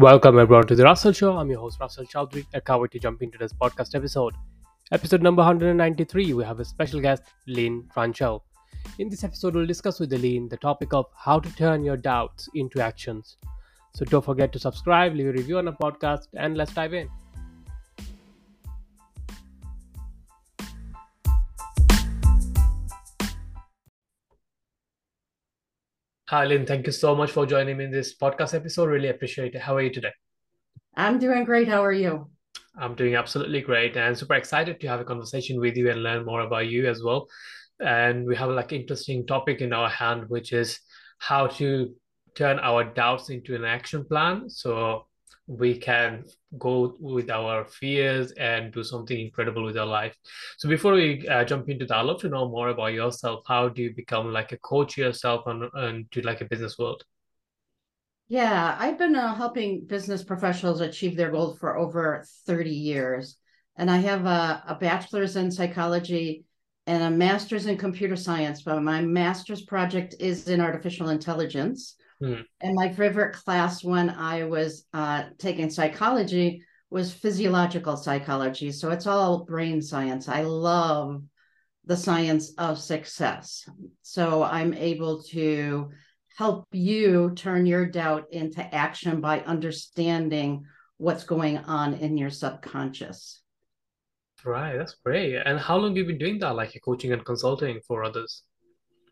Welcome everyone to the Russell Show. I'm your host Russell Chowdhury. I can't wait to jump into this podcast episode. Episode number 193, we have a special guest, Lynn Tranchell. In this episode, we'll discuss with Lynn the topic of how to turn your doubts into actions. So don't forget to subscribe, leave a review on the podcast, and let's dive in. Hi, Lynn. Thank you so much for joining me in this podcast episode. Really appreciate it. How are you today? I'm doing great. How are you? I'm doing absolutely great and super excited to have a conversation with you and learn more about you as well. And we have like interesting topic in our hand, which is how to turn our doubts into an action plan. So we can go with our fears and do something incredible with our life. So before we uh, jump into that, I'd love to know more about yourself. How do you become like a coach yourself and, on to like a business world? Yeah, I've been uh, helping business professionals achieve their goals for over 30 years. And I have a, a bachelor's in psychology and a master's in computer science. But my master's project is in artificial intelligence. Hmm. And my favorite class when I was uh, taking psychology was physiological psychology. So it's all brain science. I love the science of success. So I'm able to help you turn your doubt into action by understanding what's going on in your subconscious. Right, that's great. And how long have you been doing that, like coaching and consulting for others?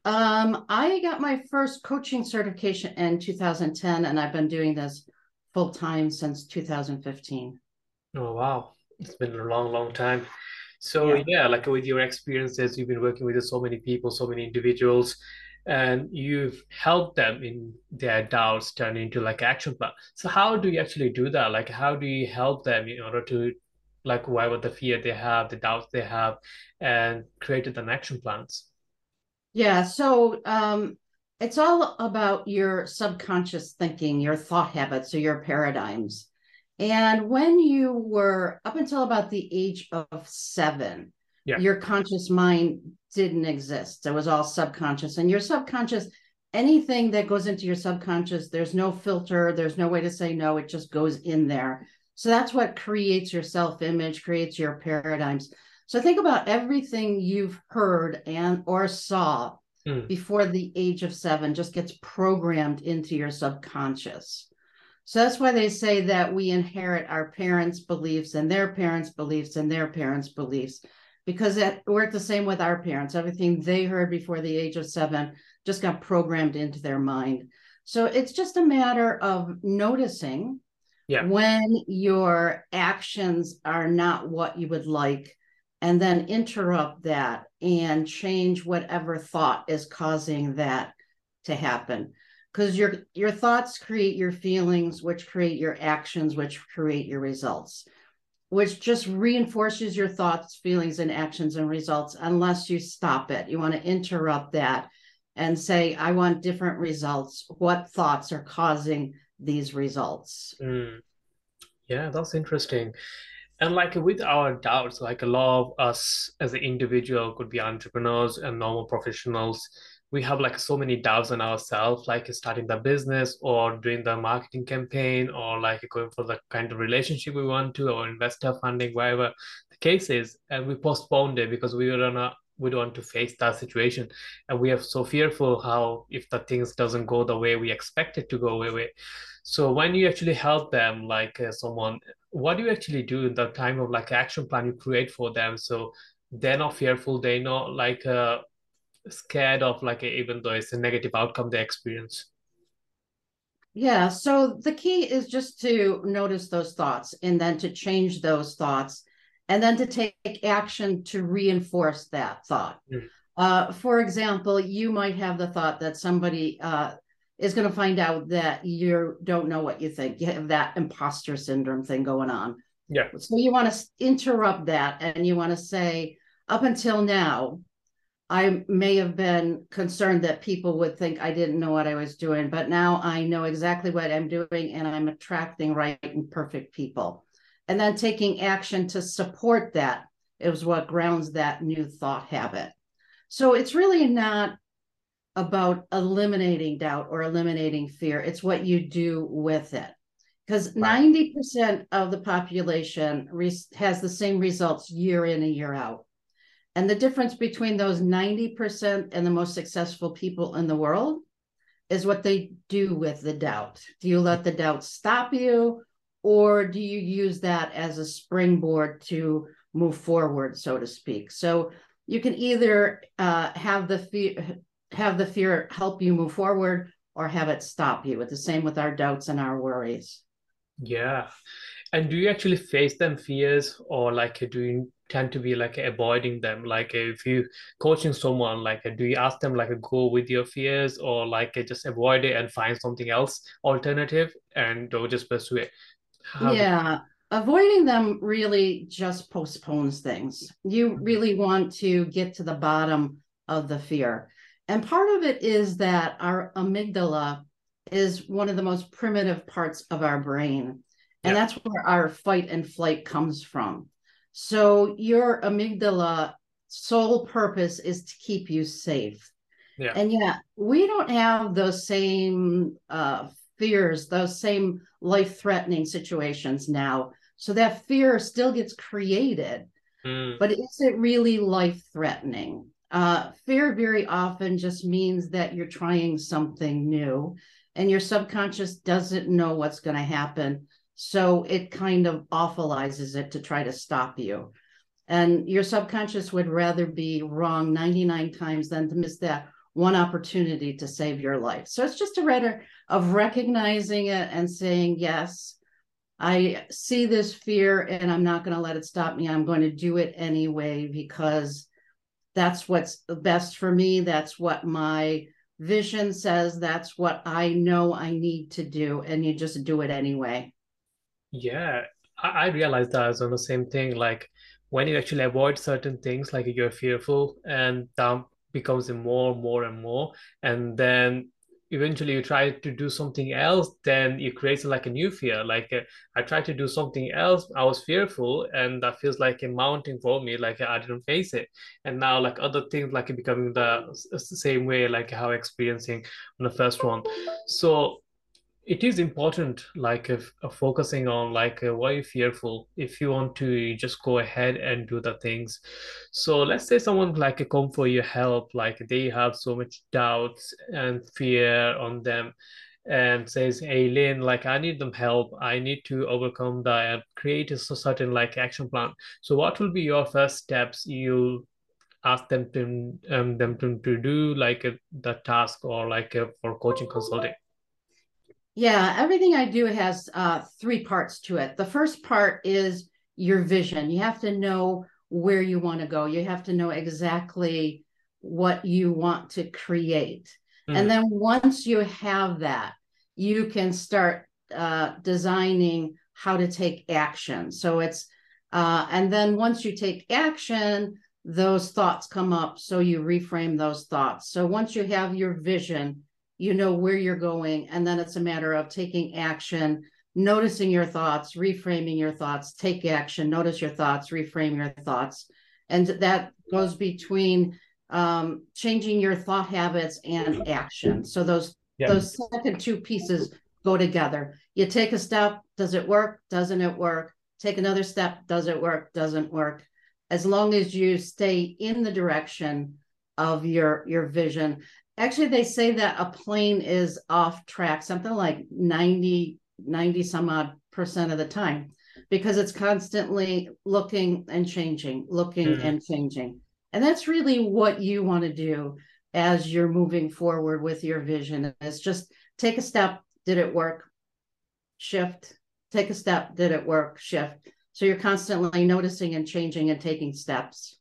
Um, I got my first coaching certification in 2010, and I've been doing this full time since 2015. Oh wow, it's been a long, long time. So yeah. yeah, like with your experiences, you've been working with so many people, so many individuals, and you've helped them in their doubts turn into like action plan. So how do you actually do that? Like how do you help them in order to like whatever the fear they have, the doubts they have, and created an action plans? Yeah. So um, it's all about your subconscious thinking, your thought habits, or your paradigms. And when you were up until about the age of seven, yeah. your conscious mind didn't exist. It was all subconscious. And your subconscious, anything that goes into your subconscious, there's no filter, there's no way to say no, it just goes in there. So that's what creates your self image, creates your paradigms. So think about everything you've heard and or saw mm. before the age of seven just gets programmed into your subconscious. So that's why they say that we inherit our parents' beliefs and their parents' beliefs and their parents' beliefs, because it worked the same with our parents. Everything they heard before the age of seven just got programmed into their mind. So it's just a matter of noticing yeah. when your actions are not what you would like and then interrupt that and change whatever thought is causing that to happen. Because your your thoughts create your feelings which create your actions which create your results which just reinforces your thoughts feelings and actions and results unless you stop it. You want to interrupt that and say i want different results. What thoughts are causing these results? Mm. yeah that's interesting and like with our doubts like a lot of us as an individual could be entrepreneurs and normal professionals we have like so many doubts on ourselves like starting the business or doing the marketing campaign or like going for the kind of relationship we want to or investor funding whatever the case is. And we postponed it because we were we don't want to face that situation. And we are so fearful how if the things doesn't go the way we expect it to go away. So when you actually help them like uh, someone what do you actually do in the time of like action plan you create for them? So they're not fearful they're not like uh, scared of like a, even though it's a negative outcome they experience. Yeah so the key is just to notice those thoughts and then to change those thoughts and then to take action to reinforce that thought. Mm. uh, for example you might have the thought that somebody uh, is going to find out that you don't know what you think. You have that imposter syndrome thing going on. Yeah. So you want to interrupt that and you want to say, up until now, I may have been concerned that people would think I didn't know what I was doing, but now I know exactly what I'm doing and I'm attracting right and perfect people. And then taking action to support that is what grounds that new thought habit. So it's really not about eliminating doubt or eliminating fear. It's what you do with it. because 90% of the population has the same results year in and year out. And the difference between those 90% and the most successful people in the world is what they do with the doubt. Do you let the doubt stop you, or do you use that as a springboard to move forward, so to speak? So you can either uh, have the fear have the fear help you move forward or have it stop you. It's the same with our doubts and our worries. Yeah. And do you actually face them fears or like do you tend to be like avoiding them? Like if you coaching someone, like do you ask them like go with your fears or like just avoid it and find something else alternative and or just pursue it? How yeah. Avoiding them really just postpones things. You mm-hmm. really want to get to the bottom of the fear. And part of it is that our amygdala is one of the most primitive parts of our brain. And yeah. that's where our fight and flight comes from. So your amygdala sole purpose is to keep you safe. Yeah. And yeah, we don't have those same uh, fears, those same life threatening situations now. So that fear still gets created, mm. but is it really life threatening? Uh, fear very often just means that you're trying something new and your subconscious doesn't know what's going to happen. So it kind of awfulizes it to try to stop you. And your subconscious would rather be wrong 99 times than to miss that one opportunity to save your life. So it's just a matter of recognizing it and saying, yes, I see this fear and I'm not going to let it stop me. I'm going to do it anyway because that's what's best for me. That's what my vision says that's what I know I need to do, and you just do it anyway. Yeah, I, I realized that was on the same thing. Like when you actually avoid certain things, like you're fearful, and that becomes more, and more, and more, and then eventually you try to do something else then it creates like a new fear. Like uh, i tried to do something else i was fearful and that feels like a mounting for me like i didn't face it. And now like other things like becoming the same way like how experiencing on the first one. So it is important like if uh, focusing on like uh, why fearful. If you want to just go ahead and do the things. So let's say someone like come for your help like they have so much doubts and fear on them and says hey lynn like i need them help. I need to overcome that and create a certain like action plan. So what will be your first steps you ask them to um, them to, to do like a, the task or like a, for coaching consulting yeah, everything I do has uh, three parts to it. The first part is your vision. You have to know where you want to go. You have to know exactly what you want to create. Mm. And then once you have that, you can start uh, designing how to take action. So it's, uh, and then once you take action, those thoughts come up. So you reframe those thoughts. So once you have your vision, you know where you're going and then it's a matter of taking action noticing your thoughts reframing your thoughts take action notice your thoughts reframe your thoughts. And that goes between um, changing your thought habits and action. So those yeah. those second two pieces go together. You take a step does it work? Doesn't it work? Take another step does it work? Doesn't work. As long as you stay in the direction of your your vision Actually, they say that a plane is off track, something like 90, 90 some odd percent of the time, because it's constantly looking and changing, looking mm-hmm. and changing. And that's really what you want to do as you're moving forward with your vision is just take a step. Did it work? Shift. Take a step. Did it work? Shift. So you're constantly noticing and changing and taking steps.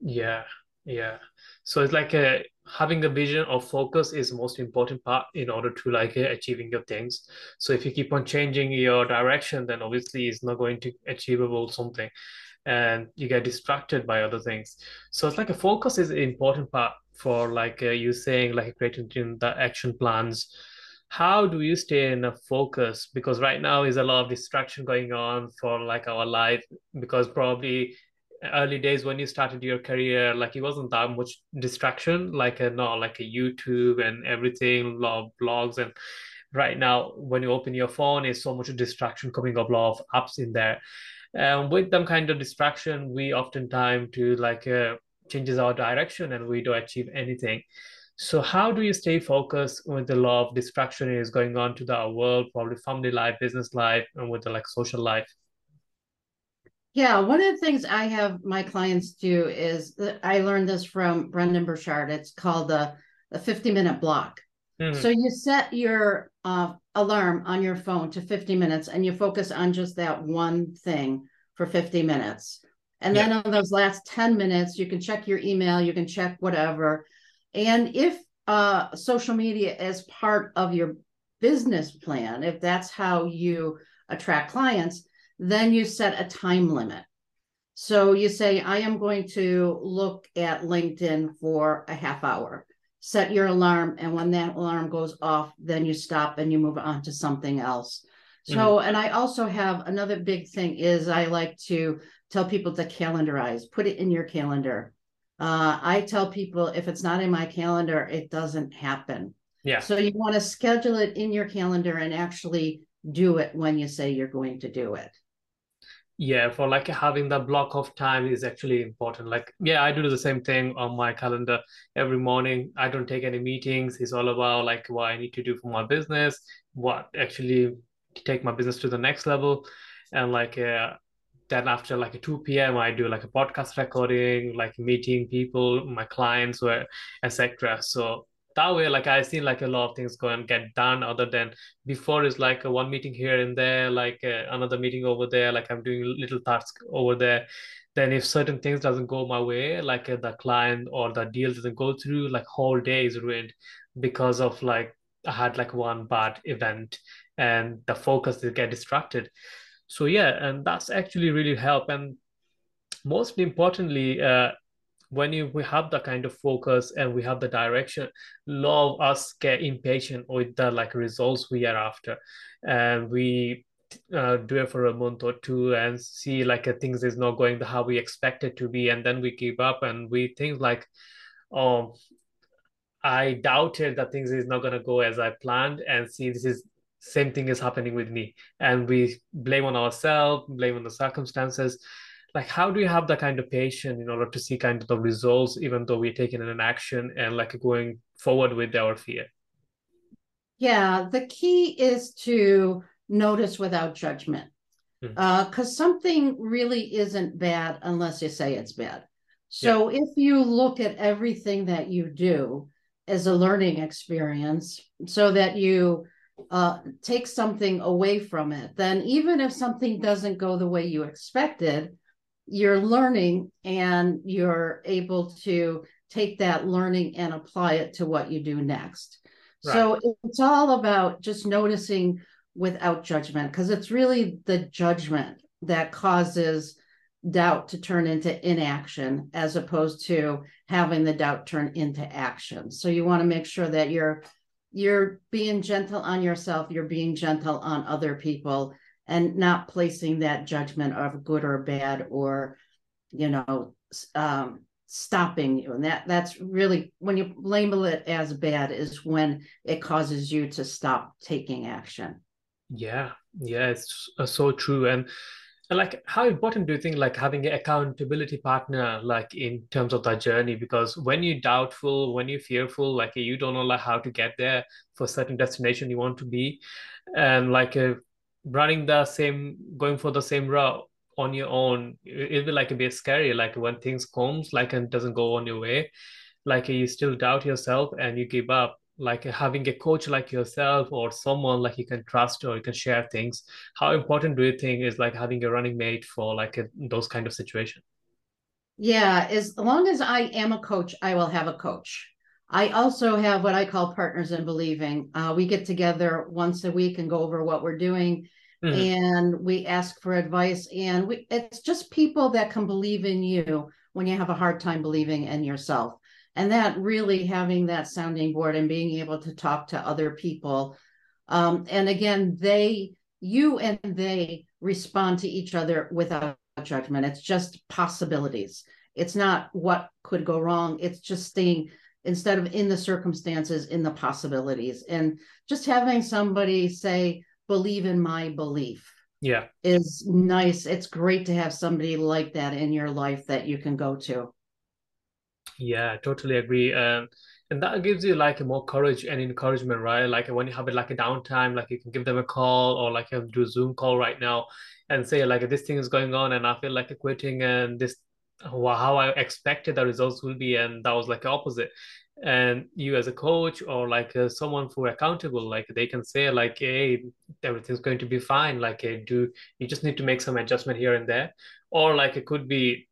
Yeah. Yeah. So it's like a having a vision or focus is most important part in order to like achieving your things. So if you keep on changing your direction then obviously it's not going to achievable something and you get distracted by other things. So it's like a focus is an important part for like uh, you saying like creating the action plans. How do you stay in a focus? Because right now is a lot of distraction going on for like our life because probably early days when you started your career like it wasn't that much distraction like a no like a youtube and everything lot of blogs. And right now when you open your phone is so much distraction coming up a lot of apps in there. And with them kind of distraction we oftentimes to like uh, changes our direction and we don't achieve anything. So how do you stay focused with the law of distraction is going on to the world probably family life business life and with the like social life yeah, one of the things I have my clients do is I learned this from Brendan Burchard. It's called the, the 50 minute block. Mm-hmm. So you set your uh, alarm on your phone to 50 minutes and you focus on just that one thing for 50 minutes. And then on those last 10 minutes, you can check your email, you can check whatever. And if uh, social media is part of your business plan, if that's how you attract clients, then you set a time limit. So you say, I am going to look at LinkedIn for a half hour. Set your alarm. And when that alarm goes off, then you stop and you move on to something else. So, mm-hmm. and I also have another big thing is I like to tell people to calendarize, put it in your calendar. Uh, I tell people if it's not in my calendar, it doesn't happen. Yeah. So you want to schedule it in your calendar and actually do it when you say you're going to do it yeah for like having that block of time is actually important. Like yeah i do the same thing on my calendar every morning. I don't take any meetings. It's all about like what i need to do for my business what actually take my business to the next level. And like uh, then after like 2 p.m i do like a podcast recording like meeting people my clients or etc so that way like i've seen like a lot of things go and get done other than before is like one meeting here and there like uh, another meeting over there like i'm doing little tasks over there. Then if certain things doesn't go my way like uh, the client or the deal doesn't go through like whole day is ruined because of like i had like one bad event and the focus is get distracted. So yeah and that's actually really help. And most importantly uh, when you we have the kind of focus and we have the direction a lot of us get impatient with the like results we are after. And we uh, do it for a month or two and see like things is not going the how we expect it to be. And then we give up and we think like oh i doubted that things is not going to go as i planned. And see this is same thing is happening with me. And we blame on ourselves blame on the circumstances like how do you have that kind of patience in order to see kind of the results even though we're taking an action and like going forward with our fear yeah the key is to notice without judgment because mm-hmm. uh, something really isn't bad unless you say it's bad so yeah. if you look at everything that you do as a learning experience so that you uh, take something away from it then even if something doesn't go the way you expected you're learning and you're able to take that learning and apply it to what you do next. Right. So it's all about just noticing without judgment because it's really the judgment that causes doubt to turn into inaction as opposed to having the doubt turn into action. So you want to make sure that you're you're being gentle on yourself, you're being gentle on other people and not placing that judgment of good or bad or you know um, stopping you. And that that's really when you label it as bad is when it causes you to stop taking action. Yeah yeah it's uh, so true. And like how important do you think like having an accountability partner like in terms of that journey? Because when you're doubtful when you're fearful like you don't know like how to get there for certain destination you want to be. And like uh, running the same going for the same route on your own it'll be like a bit scary like when things comes like and doesn't go on your way like you still doubt yourself and you give up. Like having a coach like yourself or someone like you can trust or you can share things how important do you think is like having a running mate for like a, those kind of situation? Yeah as long as i am a coach i will have a coach I also have what I call partners in believing. Uh, we get together once a week and go over what we're doing, mm-hmm. and we ask for advice. And we, it's just people that can believe in you when you have a hard time believing in yourself. And that really having that sounding board and being able to talk to other people. Um, and again, they, you and they respond to each other without judgment. It's just possibilities. It's not what could go wrong. It's just staying instead of in the circumstances, in the possibilities. And just having somebody say, believe in my belief. Yeah. Is nice. It's great to have somebody like that in your life that you can go to. Yeah, totally agree. And and that gives you like a more courage and encouragement, right? Like when you have it like a downtime, like you can give them a call or like you do a Zoom call right now and say like this thing is going on and I feel like quitting and this how I expected the results will be and that was like opposite. And you as a coach or like uh, someone who accountable like they can say like hey everything's going to be fine. Like hey, do you just need to make some adjustment here and there. Or like it could be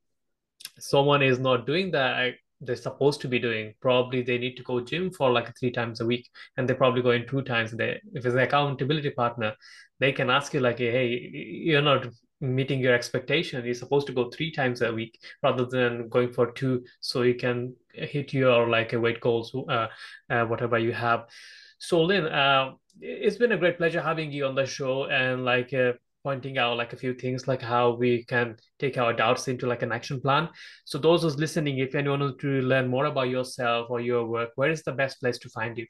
someone is not doing that they're supposed to be doing. Probably they need to go gym for like three times a week and they're probably going two times a day. If it's an accountability partner they can ask you like hey you're not meeting your expectation. You're supposed to go three times a week rather than going for two so you can hit your like weight goals uh, uh, whatever you have. So lynn uh, it's been a great pleasure having you on the show and like uh, pointing out like a few things like how we can take our doubts into like an action plan. So those who's listening if anyone wants to learn more about yourself or your work where is the best place to find you?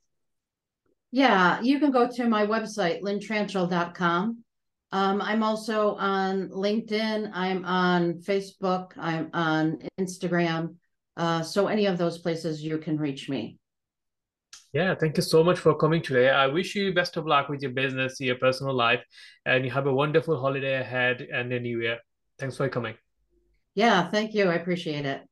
Yeah you can go to my website lynntranchell.com um, I'm also on LinkedIn. I'm on Facebook. I'm on Instagram. Uh, so any of those places you can reach me. Yeah, thank you so much for coming today. I wish you best of luck with your business, your personal life, and you have a wonderful holiday ahead and a new year. Thanks for coming. Yeah, thank you. I appreciate it.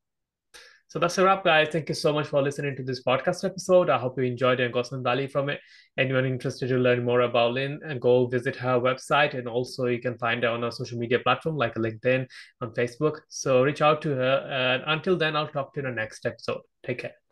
So that's a wrap, guys. Thank you so much for listening to this podcast episode. I hope you enjoyed and got some value from it. Anyone interested to learn more about Lynn and go visit her website. And also you can find her on our social media platform like LinkedIn on Facebook. So reach out to her. And until then, I'll talk to you in the next episode. Take care.